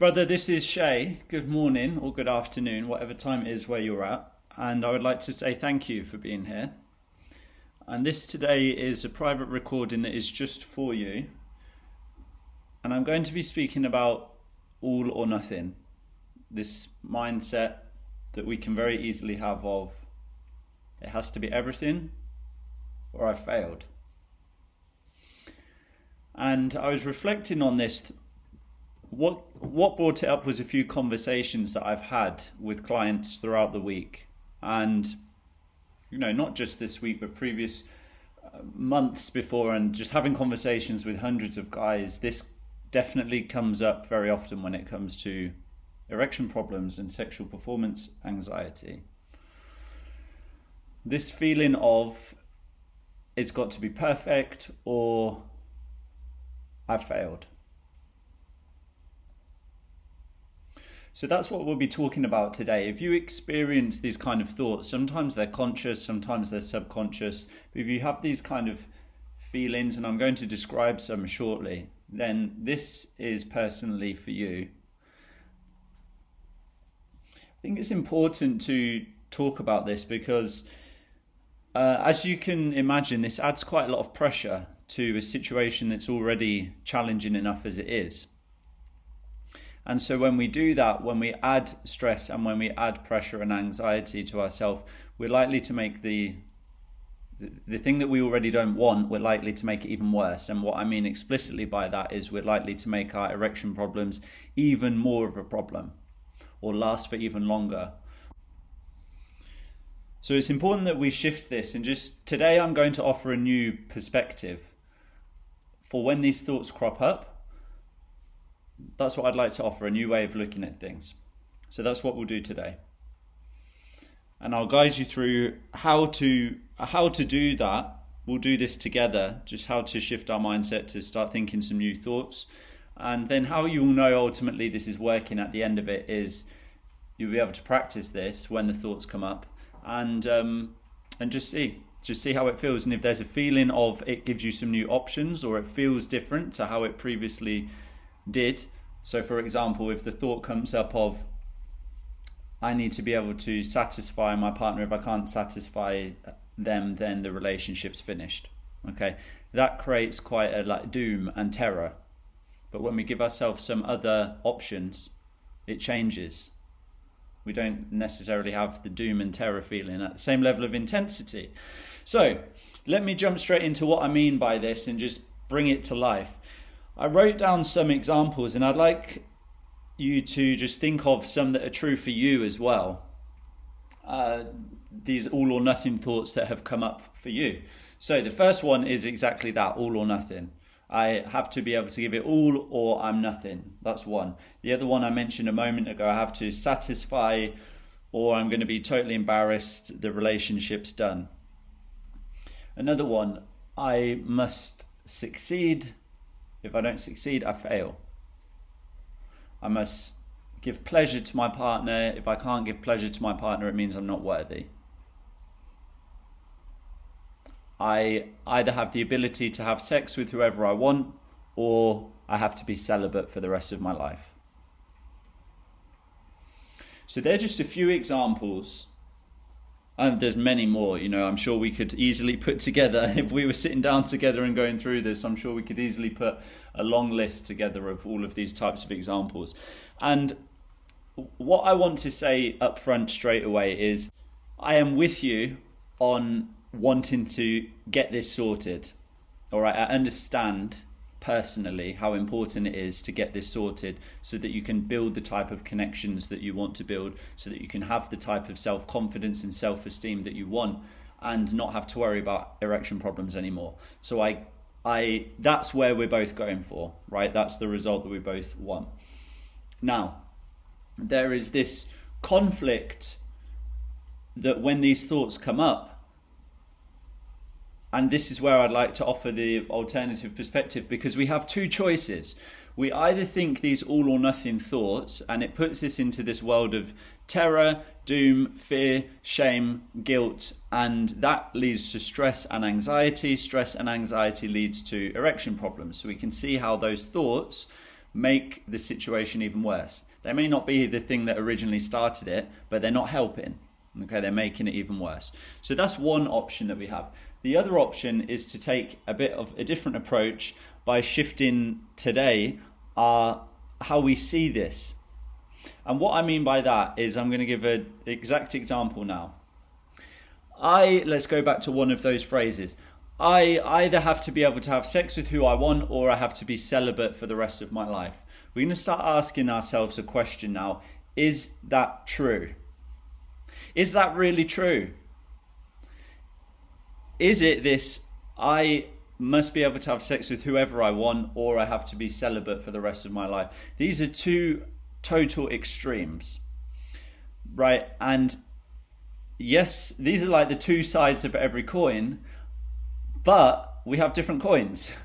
Brother, this is Shay. Good morning or good afternoon, whatever time it is where you're at. And I would like to say thank you for being here. And this today is a private recording that is just for you. And I'm going to be speaking about all or nothing. This mindset that we can very easily have of it has to be everything or I failed. And I was reflecting on this. What what brought it up was a few conversations that I've had with clients throughout the week, and you know, not just this week, but previous uh, months before, and just having conversations with hundreds of guys. This definitely comes up very often when it comes to erection problems and sexual performance anxiety. This feeling of it's got to be perfect or I've failed. So that's what we'll be talking about today. If you experience these kind of thoughts, sometimes they're conscious, sometimes they're subconscious. But if you have these kind of feelings, and I'm going to describe some shortly, then this is personally for you. I think it's important to talk about this because, uh, as you can imagine, this adds quite a lot of pressure to a situation that's already challenging enough as it is. And so, when we do that, when we add stress and when we add pressure and anxiety to ourselves, we're likely to make the the thing that we already don't want, we're likely to make it even worse. And what I mean explicitly by that is we're likely to make our erection problems even more of a problem or last for even longer. So it's important that we shift this and just today I'm going to offer a new perspective for when these thoughts crop up. That's what I'd like to offer a new way of looking at things. So that's what we'll do today. And I'll guide you through how to how to do that. We'll do this together, just how to shift our mindset to start thinking some new thoughts. And then how you'll know ultimately this is working at the end of it is you'll be able to practice this when the thoughts come up and um, and just see just see how it feels and if there's a feeling of it gives you some new options or it feels different to how it previously did. So for example if the thought comes up of i need to be able to satisfy my partner. If i can't satisfy them then the relationship's finished. Okay? That creates quite a like doom and terror. But when we give ourselves some other options it changes. We don't necessarily have the doom and terror feeling at the same level of intensity. So let me jump straight into what i mean by this and just bring it to life i wrote down some examples and i'd like you to just think of some that are true for you as well uh, these all or nothing thoughts that have come up for you. So the first one is exactly that all or nothing. I have to be able to give it all or I'm nothing. That's one. The other one I mentioned a moment ago, I have to satisfy or I'm going to be totally embarrassed, the relationship's done. Another one, I must succeed. If I don't succeed, I fail. I must give pleasure to my partner. If I can't give pleasure to my partner, it means I'm not worthy. I either have the ability to have sex with whoever I want or I have to be celibate for the rest of my life. So they're just a few examples. And there's many more, you know, I'm sure we could easily put together, if we were sitting down together and going through this, I'm sure we could easily put a long list together of all of these types of examples. And what I want to say up front straight away is I am with you on wanting to get this sorted. All right, I understand personally how important it is to get this sorted so that you can build the type of connections that you want to build, so that you can have the type of self confidence and self esteem that you want and not have to worry about erection problems anymore. So I I that's where we're both going for, right? That's the result that we both want. Now, there is this conflict that when these thoughts come up, and this is where I'd like to offer the alternative perspective because we have two choices. We either think these all or nothing thoughts, and it puts us into this world of terror, doom, fear, shame, guilt, and that leads to stress and anxiety. Stress and anxiety leads to erection problems. So we can see how those thoughts make the situation even worse. They may not be the thing that originally started it, but they're not helping. Okay, they're making it even worse. So that's one option that we have. The other option is to take a bit of a different approach by shifting today our how we see this. And what I mean by that is I'm going to give an exact example now. I let's go back to one of those phrases. I either have to be able to have sex with who I want or I have to be celibate for the rest of my life. We're going to start asking ourselves a question now is that true? Is that really true? Is it this I must be able to have sex with whoever I want or I have to be celibate for the rest of my life? These are two total extremes, right? And yes, these are like the two sides of every coin, but we have different coins.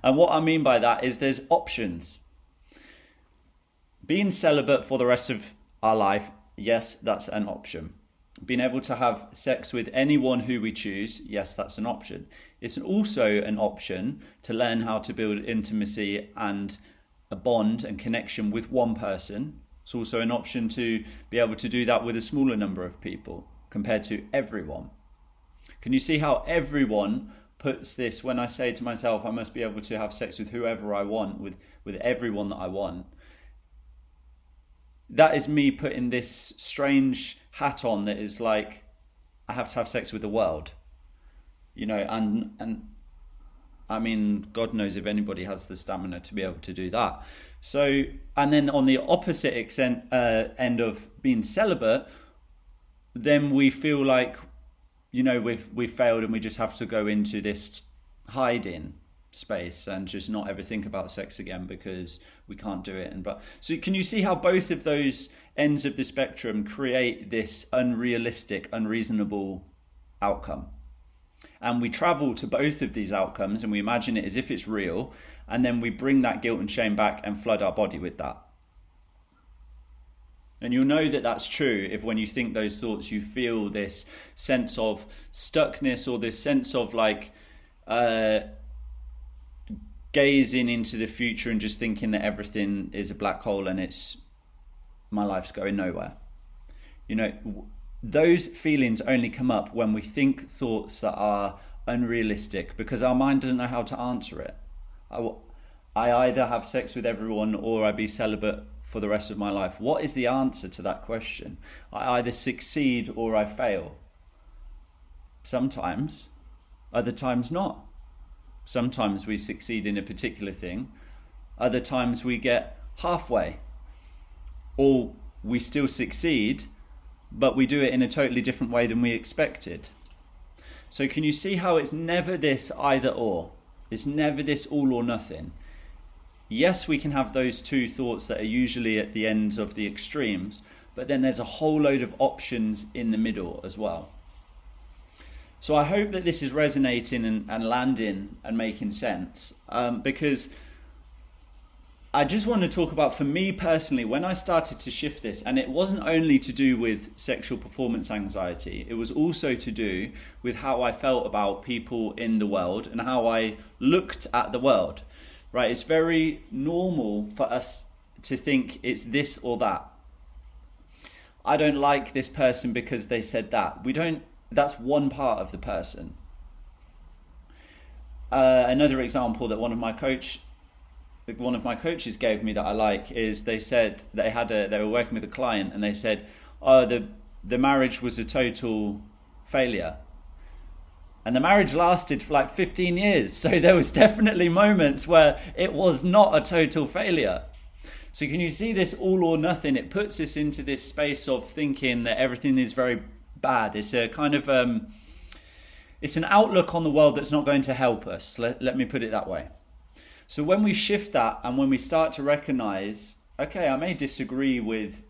And what I mean by that is there's options. Being celibate for the rest of our life, yes, that's an option. Being able to have sex with anyone who we choose, yes, that's an option. It's also an option to learn how to build intimacy and a bond and connection with one person. It's also an option to be able to do that with a smaller number of people compared to everyone. Can you see how everyone puts this when I say to myself, I must be able to have sex with whoever I want, with, with everyone that I want? That is me putting this strange hat on that is like, I have to have sex with the world. You know, and and I mean, God knows if anybody has the stamina to be able to do that. So, and then on the opposite extent, uh, end of being celibate, then we feel like you know we've we've failed and we just have to go into this hiding space and just not ever think about sex again because we can't do it. And but so can you see how both of those ends of the spectrum create this unrealistic unreasonable outcome? And we travel to both of these outcomes and we imagine it as if it's real and then we bring that guilt and shame back and flood our body with that. And you'll know that that's true if when you think those thoughts, you feel this sense of stuckness or this sense of like uh, gazing into the future and just thinking that everything is a black hole and it's my life's going nowhere. You know, those feelings only come up when we think thoughts that are unrealistic because our mind doesn't know how to answer it. I, I either have sex with everyone or I be celibate for the rest of my life? What is the answer to that question? I either succeed or I fail. Sometimes, other times not. Sometimes we succeed in a particular thing, other times we get halfway. Or we still succeed, but we do it in a totally different way than we expected. So, can you see how it's never this either or? It's never this all or nothing yes, we can have those two thoughts that are usually at the ends of the extremes, but then there's a whole load of options in the middle as well. So I hope that this is resonating and, and landing and making sense um, because I just want to talk about for me personally when I started to shift this, and it wasn't only to do with sexual performance anxiety, it was also to do with how I felt about people in the world and how I looked at the world right? It's very normal for us to think it's this or that. I don't like this person because they said that. We don't, that's one part of the person. Uh, another example that one of my coach one of my coaches gave me that I like is they said they had a they were working with a client and they said oh the the marriage was a total failure and the marriage lasted for like 15 years. So there was definitely moments where it was not a total failure. So can you see this all or nothing? It puts us into this space of thinking that everything is very bad. It's a kind of um, it's an outlook on the world that's not going to help us. Let, let me put it that way. So when we shift that and when we start to recognize, okay, I may disagree with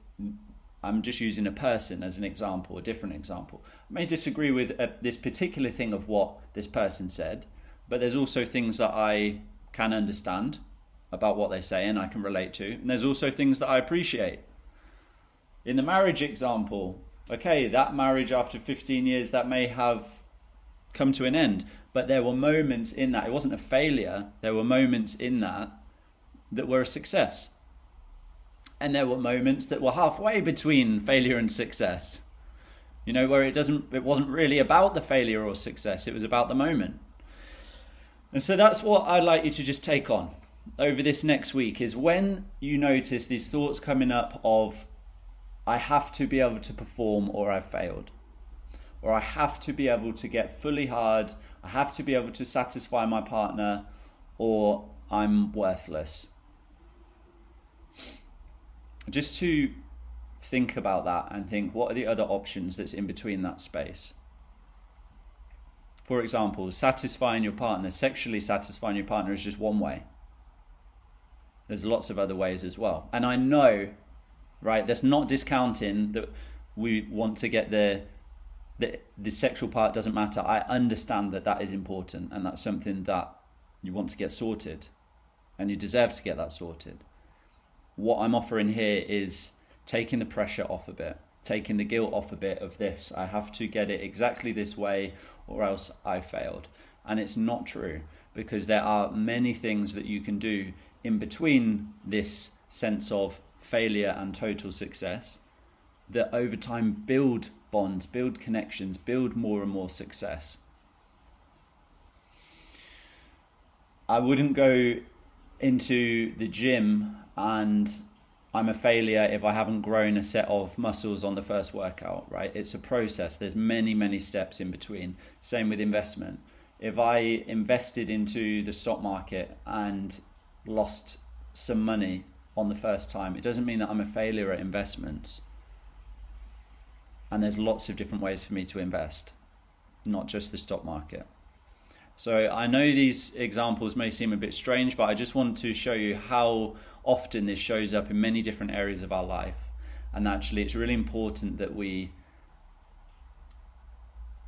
I'm just using a person as an example, a different example. I may disagree with uh, this particular thing of what this person said, but there's also things that I can understand about what they say and I can relate to. And there's also things that I appreciate. In the marriage example, okay, that marriage after 15 years that may have come to an end, but there were moments in that. It wasn't a failure. There were moments in that that were a success. And there were moments that were halfway between failure and success. You know, where it doesn't it wasn't really about the failure or success, it was about the moment. And so that's what I'd like you to just take on over this next week is when you notice these thoughts coming up of I have to be able to perform or I've failed. Or I have to be able to get fully hard, I have to be able to satisfy my partner, or I'm worthless. Just to think about that and think what are the other options that's in between that space. For example, satisfying your partner, sexually satisfying your partner is just one way. There's lots of other ways as well. And I know, right, that's not discounting that we want to get the, the the sexual part doesn't matter. I understand that that is important and that's something that you want to get sorted and you deserve to get that sorted. What I'm offering here is taking the pressure off a bit, taking the guilt off a bit of this. I have to get it exactly this way or else I failed. And it's not true because there are many things that you can do in between this sense of failure and total success that over time build bonds, build connections, build more and more success. I wouldn't go into the gym and I'm a failure if I haven't grown a set of muscles on the first workout, right? It's a process. There's many, many steps in between. Same with investment. If I invested into the stock market and lost some money on the first time, it doesn't mean that I'm a failure at investments. And there's lots of different ways for me to invest, not just the stock market. So I know these examples may seem a bit strange, but I just want to show you how often this shows up in many different areas of our life. And actually, it's really important that we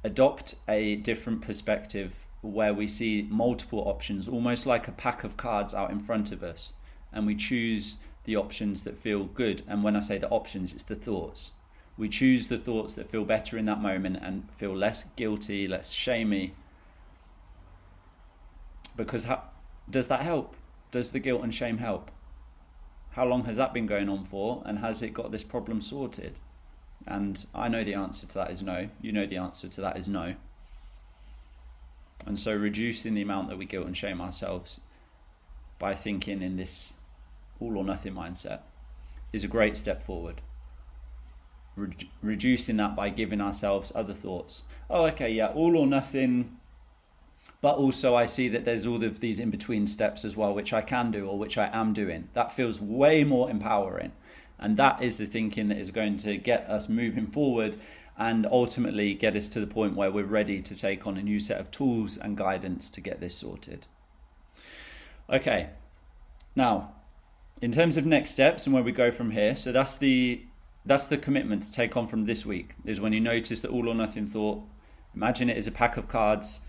adopt a different perspective where we see multiple options, almost like a pack of cards out in front of us, and we choose the options that feel good. And when I say the options, it's the thoughts. We choose the thoughts that feel better in that moment and feel less guilty, less shamey. Because does that help? Does the guilt and shame help? How long has that been going on for? And has it got this problem sorted? And I know the answer to that is no. You know the answer to that is no. And so reducing the amount that we guilt and shame ourselves by thinking in this all or nothing mindset is a great step forward. Re- reducing that by giving ourselves other thoughts. Oh, okay, yeah, all or nothing. But also, I see that there's all of these in between steps as well, which I can do or which I am doing. That feels way more empowering. And that is the thinking that is going to get us moving forward and ultimately get us to the point where we're ready to take on a new set of tools and guidance to get this sorted. Okay, now in terms of next steps and where we go from here, so that's the that's the commitment to take on from this week. Is when you notice that all or nothing thought, imagine it as a pack of cards,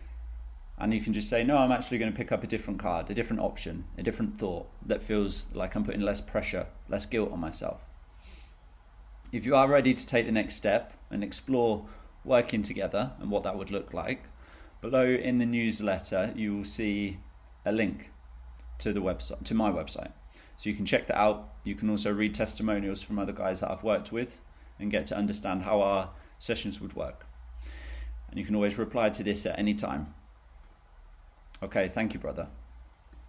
and you can just say, no, I'm actually going to pick up a different card, a different option, a different thought that feels like I'm putting less pressure, less guilt on myself. If you are ready to take the next step and explore working together and what that would look like, below in the newsletter you will see a link to the website to my website. So you can check that out. You can also read testimonials from other guys that I've worked with and get to understand how our sessions would work. And you can always reply to this at any time. Okay, thank you, brother.